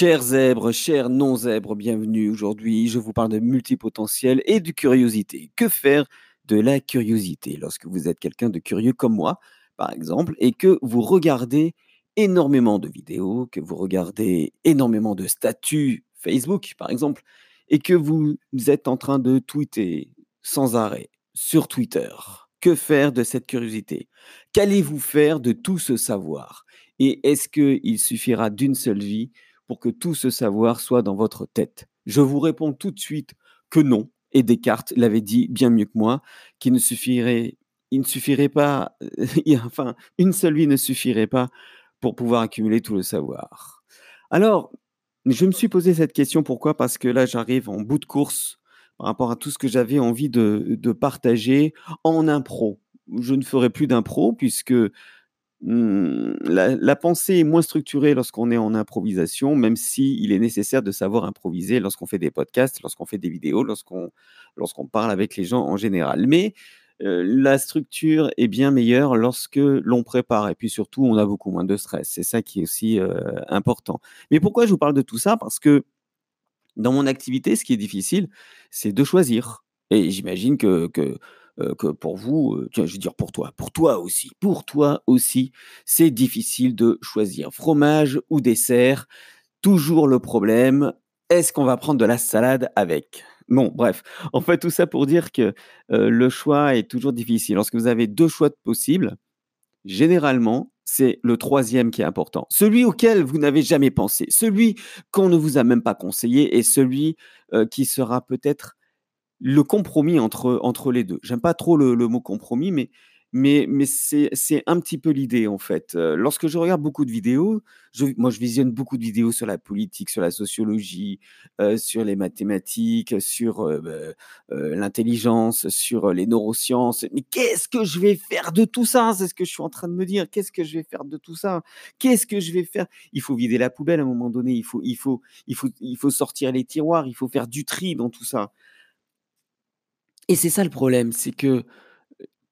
Chers zèbres, chers non-zèbres, bienvenue. Aujourd'hui, je vous parle de multipotentiel et de curiosité. Que faire de la curiosité lorsque vous êtes quelqu'un de curieux comme moi, par exemple, et que vous regardez énormément de vidéos, que vous regardez énormément de statuts Facebook, par exemple, et que vous êtes en train de tweeter sans arrêt sur Twitter? Que faire de cette curiosité? Qu'allez-vous faire de tout ce savoir? Et est-ce qu'il suffira d'une seule vie pour que tout ce savoir soit dans votre tête Je vous réponds tout de suite que non. Et Descartes l'avait dit bien mieux que moi, qu'il ne suffirait, il ne suffirait pas, enfin, une seule vie ne suffirait pas pour pouvoir accumuler tout le savoir. Alors, je me suis posé cette question, pourquoi? Parce que là, j'arrive en bout de course par rapport à tout ce que j'avais envie de, de partager en impro. Je ne ferai plus d'impro puisque Mmh, la, pensée est moins structurée lorsqu'on est en improvisation, même si il est nécessaire de savoir improviser lorsqu'on fait des podcasts, lorsqu'on fait des vidéos, lorsqu'on parle avec les gens en général. Mais la structure est bien meilleure lorsque l'on prépare et puis surtout on a beaucoup moins de stress. C'est ça qui est aussi important. Mais pourquoi je vous parle de tout ça? Parce que dans mon activité, ce qui est difficile, c'est de choisir. Et j'imagine que, que pour vous, euh, tiens, je veux dire pour toi, pour toi aussi, pour toi aussi, c'est difficile de choisir fromage ou dessert. Toujours le problème, est-ce qu'on va prendre de la salade avec? Bon, bref, en fait, tout ça pour dire que euh, le choix est toujours difficile. Lorsque vous avez deux choix possibles, généralement, c'est le troisième qui est important. Celui auquel vous n'avez jamais pensé, celui qu'on ne vous a même pas conseillé et celui qui sera peut-être le compromis entre, entre les deux. J'aime pas trop le, mot compromis, mais, mais, mais c'est un petit peu l'idée en fait. Euh, lorsque je regarde beaucoup de vidéos, je, moi je visionne beaucoup de vidéos sur la politique, sur la sociologie, euh, sur les mathématiques, sur euh, bah, l'intelligence, sur les neurosciences. Mais qu'est-ce que je vais faire de tout ça? C'est ce que je suis en train de me dire. Qu'est-ce que je vais faire de tout ça? Qu'est-ce que je vais faire? Il faut vider la poubelle à un moment donné. Il faut, il faut, il faut, il faut sortir les tiroirs. Il faut faire du tri dans tout ça. Et c'est ça le problème, c'est que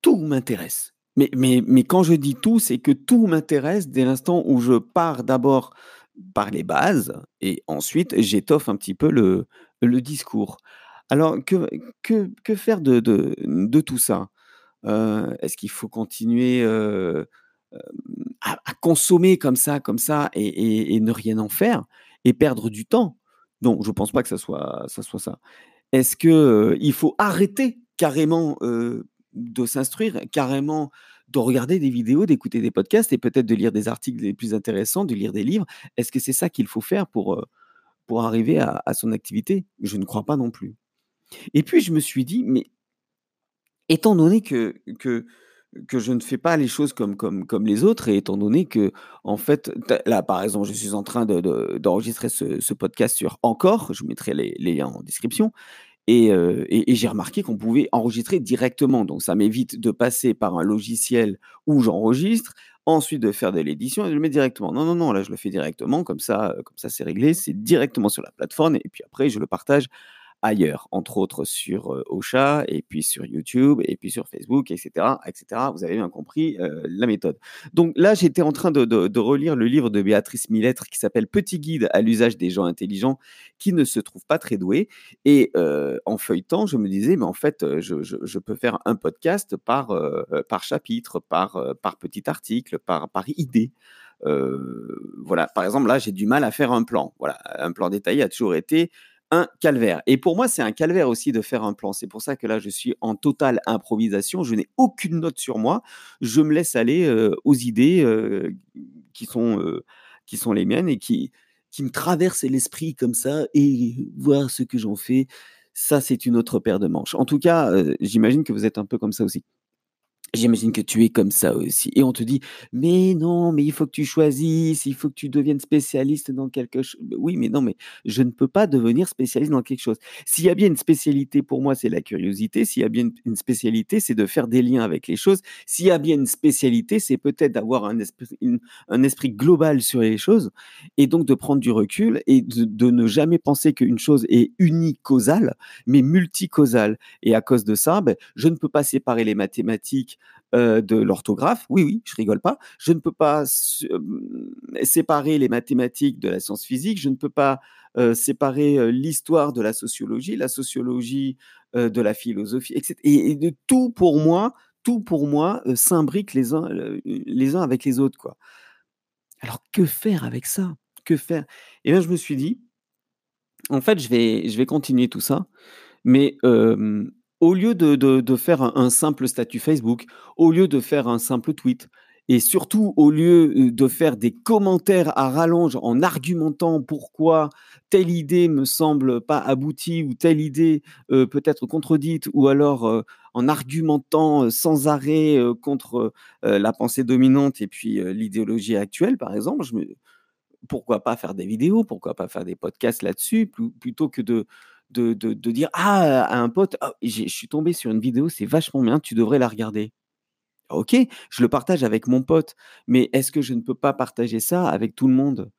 tout m'intéresse. Mais, mais, mais quand je dis tout, c'est que tout m'intéresse dès l'instant où je pars d'abord par les bases et ensuite j'étoffe un petit peu le, le discours. Alors, que, que, que faire de, de, de, tout ça? Est-ce qu'il faut continuer à, consommer comme ça, comme ça, et, ne rien en faire et perdre du temps? Non, je ne pense pas que ça soit ça. Soit ça. Est-ce qu'il faut arrêter carrément de s'instruire, carrément de regarder des vidéos, d'écouter des podcasts et peut-être de lire des articles les plus intéressants, de lire des livres? Est-ce que c'est ça qu'il faut faire pour, pour arriver à, son activité? Je ne crois pas non plus. Et puis je me suis dit, mais étant donné que, que, que je ne fais pas les choses comme, comme, comme les autres, et étant donné que, en fait, là, par exemple, je suis en train d'enregistrer de, ce, podcast sur Encore, je vous mettrai les, liens en description, et, et, j'ai remarqué qu'on pouvait enregistrer directement. Donc, ça m'évite de passer par un logiciel où j'enregistre, ensuite de faire de l'édition et de le mettre directement. Non, non, non, là, je le fais directement, comme ça, comme ça, c'est réglé. C'est directement sur la plateforme, et puis après, je le partage ailleurs, entre autres sur euh, Ocha, et puis sur YouTube, et puis sur Facebook, etc. etc. Vous avez bien compris euh, la méthode. Donc là, j'étais en train de, relire le livre de Béatrice Millettre qui s'appelle Petit guide à l'usage des gens intelligents qui ne se trouvent pas très doués. Et euh, en feuilletant, je me disais, mais en fait, je, peux faire un podcast par, par chapitre, par, par petit article, par, par idée. voilà, par exemple, là, j'ai du mal à faire un plan. Voilà, un plan détaillé a toujours été un calvaire. Et pour moi, c'est un calvaire aussi de faire un plan. C'est pour ça que là, je suis en totale improvisation. Je n'ai aucune note sur moi. Je me laisse aller euh, aux idées euh, qui, sont, euh, qui sont les miennes et qui, qui me traversent l'esprit comme ça et voir ce que j'en fais. Ça, c'est une autre paire de manches. En tout cas, j'imagine que vous êtes un peu comme ça aussi. J'imagine que tu es comme ça aussi. Et on te dit, mais non, mais il faut que tu choisisses, il faut que tu deviennes spécialiste dans quelque chose. Oui, mais non, mais je ne peux pas devenir spécialiste dans quelque chose. S'il y a bien une spécialité pour moi, c'est la curiosité. S'il y a bien une spécialité, c'est de faire des liens avec les choses. S'il y a bien une spécialité, c'est peut-être d'avoir un esprit, un esprit global sur les choses et donc de prendre du recul et de, ne jamais penser qu'une chose est unicausale, mais multicausale. Et à cause de ça, ben, je ne peux pas séparer les mathématiques mathématiques de l'orthographe. Oui, oui, je rigole pas. Je ne peux pas séparer les mathématiques de la science physique. Je ne peux pas séparer l'histoire de la sociologie, la sociologie de la philosophie, etc. Et, de tout pour moi, tout pour moi s'imbrique les uns, les uns avec les autres, quoi. Alors que faire avec ça? Que faire? Et bien je me suis dit, en fait, je vais, je vais continuer tout ça, mais au lieu de, faire un, simple statut Facebook, au lieu de faire un simple tweet, et surtout au lieu de faire des commentaires à rallonge en argumentant pourquoi telle idée me semble pas aboutie ou telle idée peut être contredite, ou alors en argumentant sans arrêt contre la pensée dominante et puis l'idéologie actuelle, par exemple, pourquoi pas faire des vidéos, pourquoi pas faire des podcasts là-dessus, plutôt que de, de, dire ah à un pote, «Ah, je suis tombé sur une vidéo, c'est vachement bien, tu devrais la regarder. Ok, je le partage avec mon pote, mais est-ce que je ne peux pas partager ça avec tout le monde?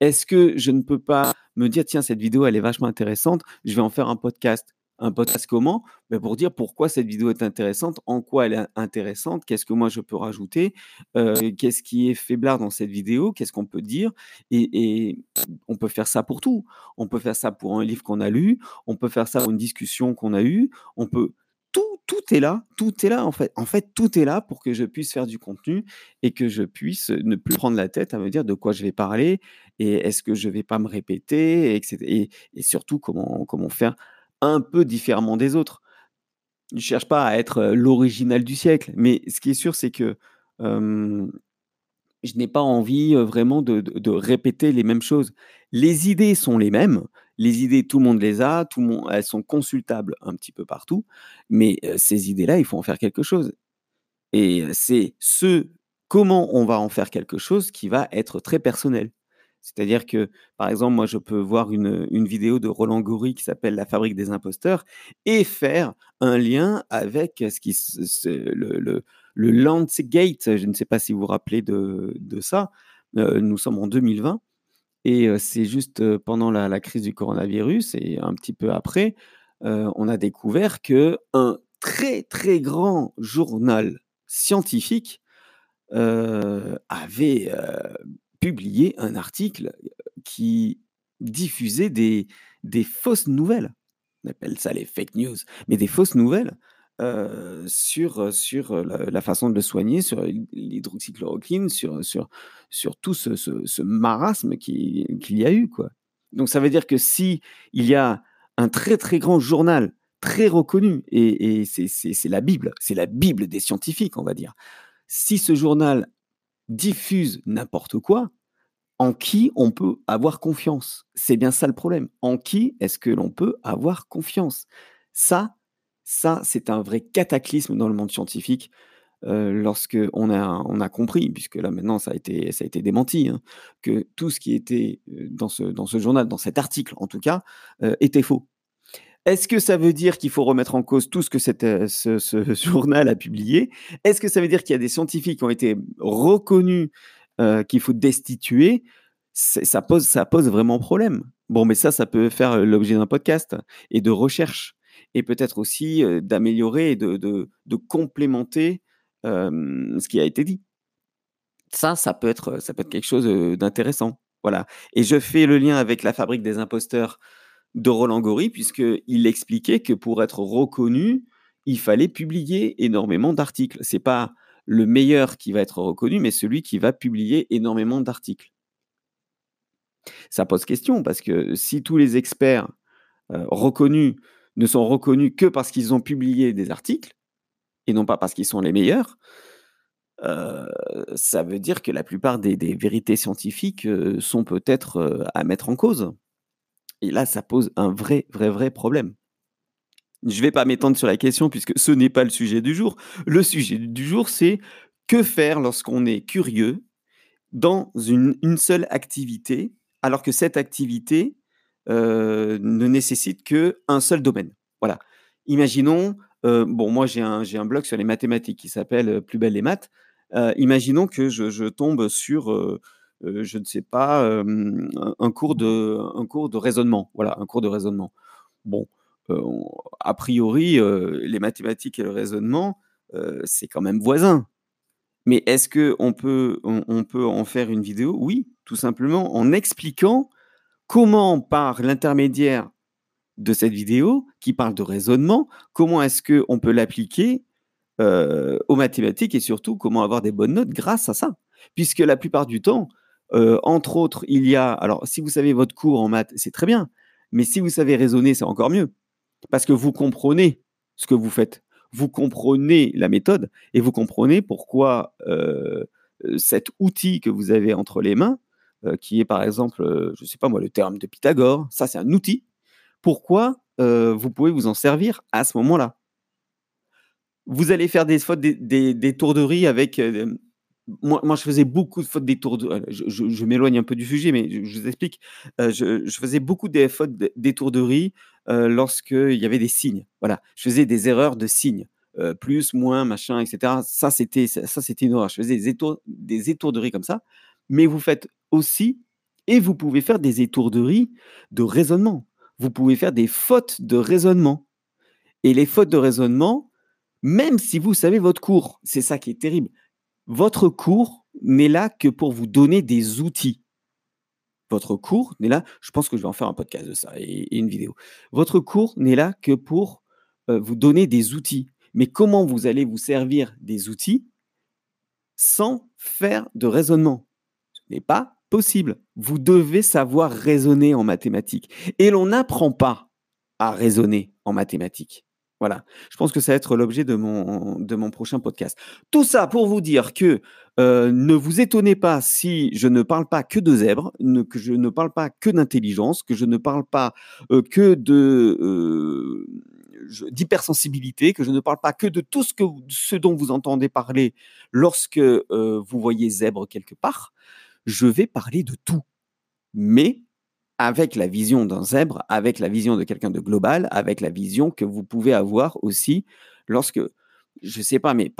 Est-ce que je ne peux pas me dire tiens cette vidéo elle est vachement intéressante, je vais en faire un podcast un podcast comment ben Pour dire pourquoi cette vidéo est intéressante, en quoi elle est intéressante, qu'est-ce que moi je peux rajouter, euh, qu'est-ce qui est faiblard dans cette vidéo, qu'est-ce qu'on peut dire. Et, on peut faire ça pour tout. On peut faire ça pour un livre qu'on a lu, on peut faire ça pour une discussion qu'on a eue, on peut... Tout, tout est là, tout est là en fait. En fait, tout est là pour que je puisse faire du contenu et que je puisse ne plus prendre la tête à me dire de quoi je vais parler et est-ce que je vais pas me répéter, etc. Et, et surtout comment, comment faire un peu différemment des autres. Je ne cherche pas à être l'original du siècle, mais ce qui est sûr, c'est que je n'ai pas envie vraiment de, répéter les mêmes choses. Les idées sont les mêmes, les idées, tout le monde les a, elles sont consultables un petit peu partout, mais ces idées-là, il faut en faire quelque chose. Et c'est ce comment on va en faire quelque chose qui va être très personnel. C'est-à-dire que, par exemple, moi, je peux voir une, vidéo de Roland Goury qui s'appelle La fabrique des imposteurs et faire un lien avec ce qui, le, le, le. Je ne sais pas si vous vous rappelez de, ça. Euh, nous sommes en 2020 et euh, c'est juste euh, pendant la, crise du coronavirus et un petit peu après, on a découvert que un très très grand journal scientifique avait publié un article qui diffusait des, des fausses nouvelles. On appelle ça les fake news, mais des fausses nouvelles sur, sur la, façon de le soigner, sur l'hydroxychloroquine, sur, sur, sur tout ce, ce, marasme qu'il y a eu. Quoi. Donc ça veut dire que si il y a un très très grand journal très reconnu, et, et c'est la Bible, c'est la Bible des scientifiques, on va dire. Si ce journal diffuse n'importe quoi, en qui on peut avoir confiance? C'est bien ça le problème. En qui est-ce que l'on peut avoir confiance? Ça, ça, c'est un vrai cataclysme dans le monde scientifique. Euh, lorsque on a, compris, puisque là maintenant ça a été, ça a été démenti, hein, que tout ce qui était euh, dans ce, dans ce journal, dans cet article en tout cas, euh, était faux. Est-ce que ça veut dire qu'il faut remettre en cause tout ce que cette, ce, journal a publié? Est-ce que ça veut dire qu'il y a des scientifiques qui ont été reconnus qu'il faut destituer? Ça pose, vraiment problème. Bon, mais ça, ça peut faire l'objet d'un podcast et de recherche et peut-être aussi d'améliorer et de, complémenter ce qui a été dit. Ça, ça peut être quelque chose d'intéressant. Voilà. Et je fais le lien avec la fabrique des imposteurs de Roland Gori, puisqu'il expliquait que pour être reconnu, il fallait publier énormément d'articles. C'est pas le meilleur qui va être reconnu, mais celui qui va publier énormément d'articles. Ça pose question parce que si tous les experts reconnus ne sont reconnus que parce qu'ils ont publié des articles et non pas parce qu'ils sont les meilleurs, ça veut dire que la plupart des, vérités scientifiques sont peut-être à mettre en cause. Et là, ça pose un vrai, vrai, vrai problème. Je ne vais pas m'étendre sur la question puisque ce n'est pas le sujet du jour. Le sujet du jour, c'est que faire lorsqu'on est curieux dans une, seule activité alors que cette activité ne nécessite qu'un seul domaine. Voilà. Imaginons, bon, moi j'ai un, un blog sur les mathématiques qui s'appelle Plus belle les maths. imaginons que je, tombe sur, je ne sais pas, un, cours de, un cours de raisonnement. Voilà, un cours de raisonnement. Bon, a priori, les mathématiques et le raisonnement, c'est quand même voisin. Mais est-ce qu'on peut, on, peut en faire une vidéo? Oui, tout simplement en expliquant comment, par l'intermédiaire de cette vidéo qui parle de raisonnement, comment est-ce qu'on peut l'appliquer aux mathématiques et surtout comment avoir des bonnes notes grâce à ça. Puisque la plupart du temps, entre autres, il y a, alors si vous savez votre cours en maths, c'est très bien, mais si vous savez raisonner, c'est encore mieux. Parce que vous comprenez ce que vous faites vous comprenez la méthode et vous comprenez pourquoi cet outil que vous avez entre les mains, qui est par exemple, je ne sais pas moi, le terme de Pythagore, ça c'est un outil, pourquoi vous pouvez vous en servir à ce moment-là? Vous allez faire des fautes, des, des, avec moi, moi, je faisais beaucoup de fautes des. Je, m'éloigne un peu du sujet, mais je, vous explique. je, faisais beaucoup des fautes de euh, lorsqu'il y avait des signes. Voilà, je faisais des erreurs de signes. Euh, plus, moins, machin, etc. Ça, c'était ça, c'était une horreur. Je faisais des, étour, des étourderies comme ça. Mais vous faites aussi, et vous pouvez faire des étourderies de raisonnement. Vous pouvez faire des fautes de raisonnement. Et les fautes de raisonnement, même si vous savez votre cours, c'est ça qui est terrible. Votre cours n'est là que pour vous donner des outils votre cours n'est là, je pense que je vais en faire un podcast de ça et, une vidéo. Votre cours n'est là que pour euh, vous donner des outils. Mais comment vous allez vous servir des outils sans faire de raisonnement? Ce n'est pas possible. Vous devez savoir raisonner en mathématiques. Et l'on n'apprend pas à raisonner en mathématiques. Voilà, je pense que ça va être l'objet de mon, de mon prochain podcast. Tout ça pour vous dire que euh, ne vous étonnez pas si je ne parle pas que de zèbres, que je ne parle pas que d'intelligence, que je ne parle pas euh, que de euh, d'hypersensibilité, que je ne parle pas que de tout ce, ce dont vous entendez parler lorsque vous voyez zèbre quelque part. Je vais parler de tout, mais avec la vision d'un zèbre, avec la vision de quelqu'un de global, avec la vision que vous pouvez avoir aussi lorsque, je sais pas, mais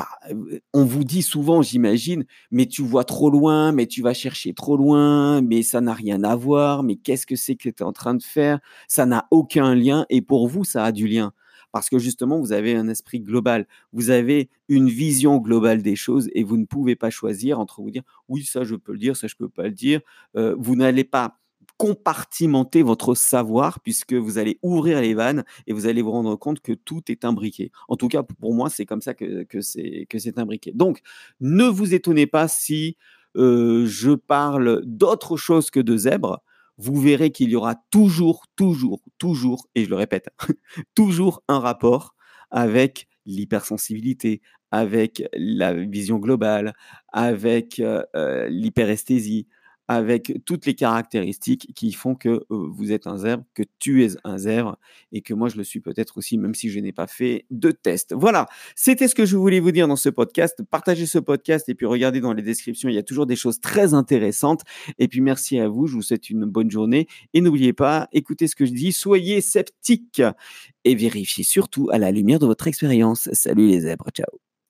on vous dit souvent, j'imagine, mais tu vois trop loin, mais tu vas chercher trop loin, mais ça n'a rien à voir, mais qu'est-ce que c'est que tu es en train de faire? Ça n'a aucun lien et pour vous, ça a du lien. Parce que justement, vous avez un esprit global, vous avez une vision globale des choses et vous ne pouvez pas choisir entre vous dire oui, ça je peux le dire, ça je peux pas le dire. Euh, vous n'allez pas compartimenter votre savoir puisque vous allez ouvrir les vannes et vous allez vous rendre compte que tout est imbriqué. En tout cas, pour moi, c'est comme ça que, que c'est imbriqué. Donc, ne vous étonnez pas si euh, je parle d'autre chose que de zèbre. Vous verrez qu'il y aura toujours, toujours, toujours, et je le répète, toujours un rapport avec l'hypersensibilité, avec la vision globale, avec euh, euh, l'hyperesthésie, avec toutes les caractéristiques qui font que vous êtes un zèbre, que tu es un zèbre et que moi je le suis peut-être aussi, même si je n'ai pas fait de test. Voilà, c'était ce que je voulais vous dire dans ce podcast. Partagez ce podcast et puis regardez dans les descriptions, il y a toujours des choses très intéressantes. Et puis merci à vous, je vous souhaite une bonne journée et n'oubliez pas, écoutez ce que je dis, soyez sceptiques et vérifiez surtout à la lumière de votre expérience. Salut les zèbres, ciao.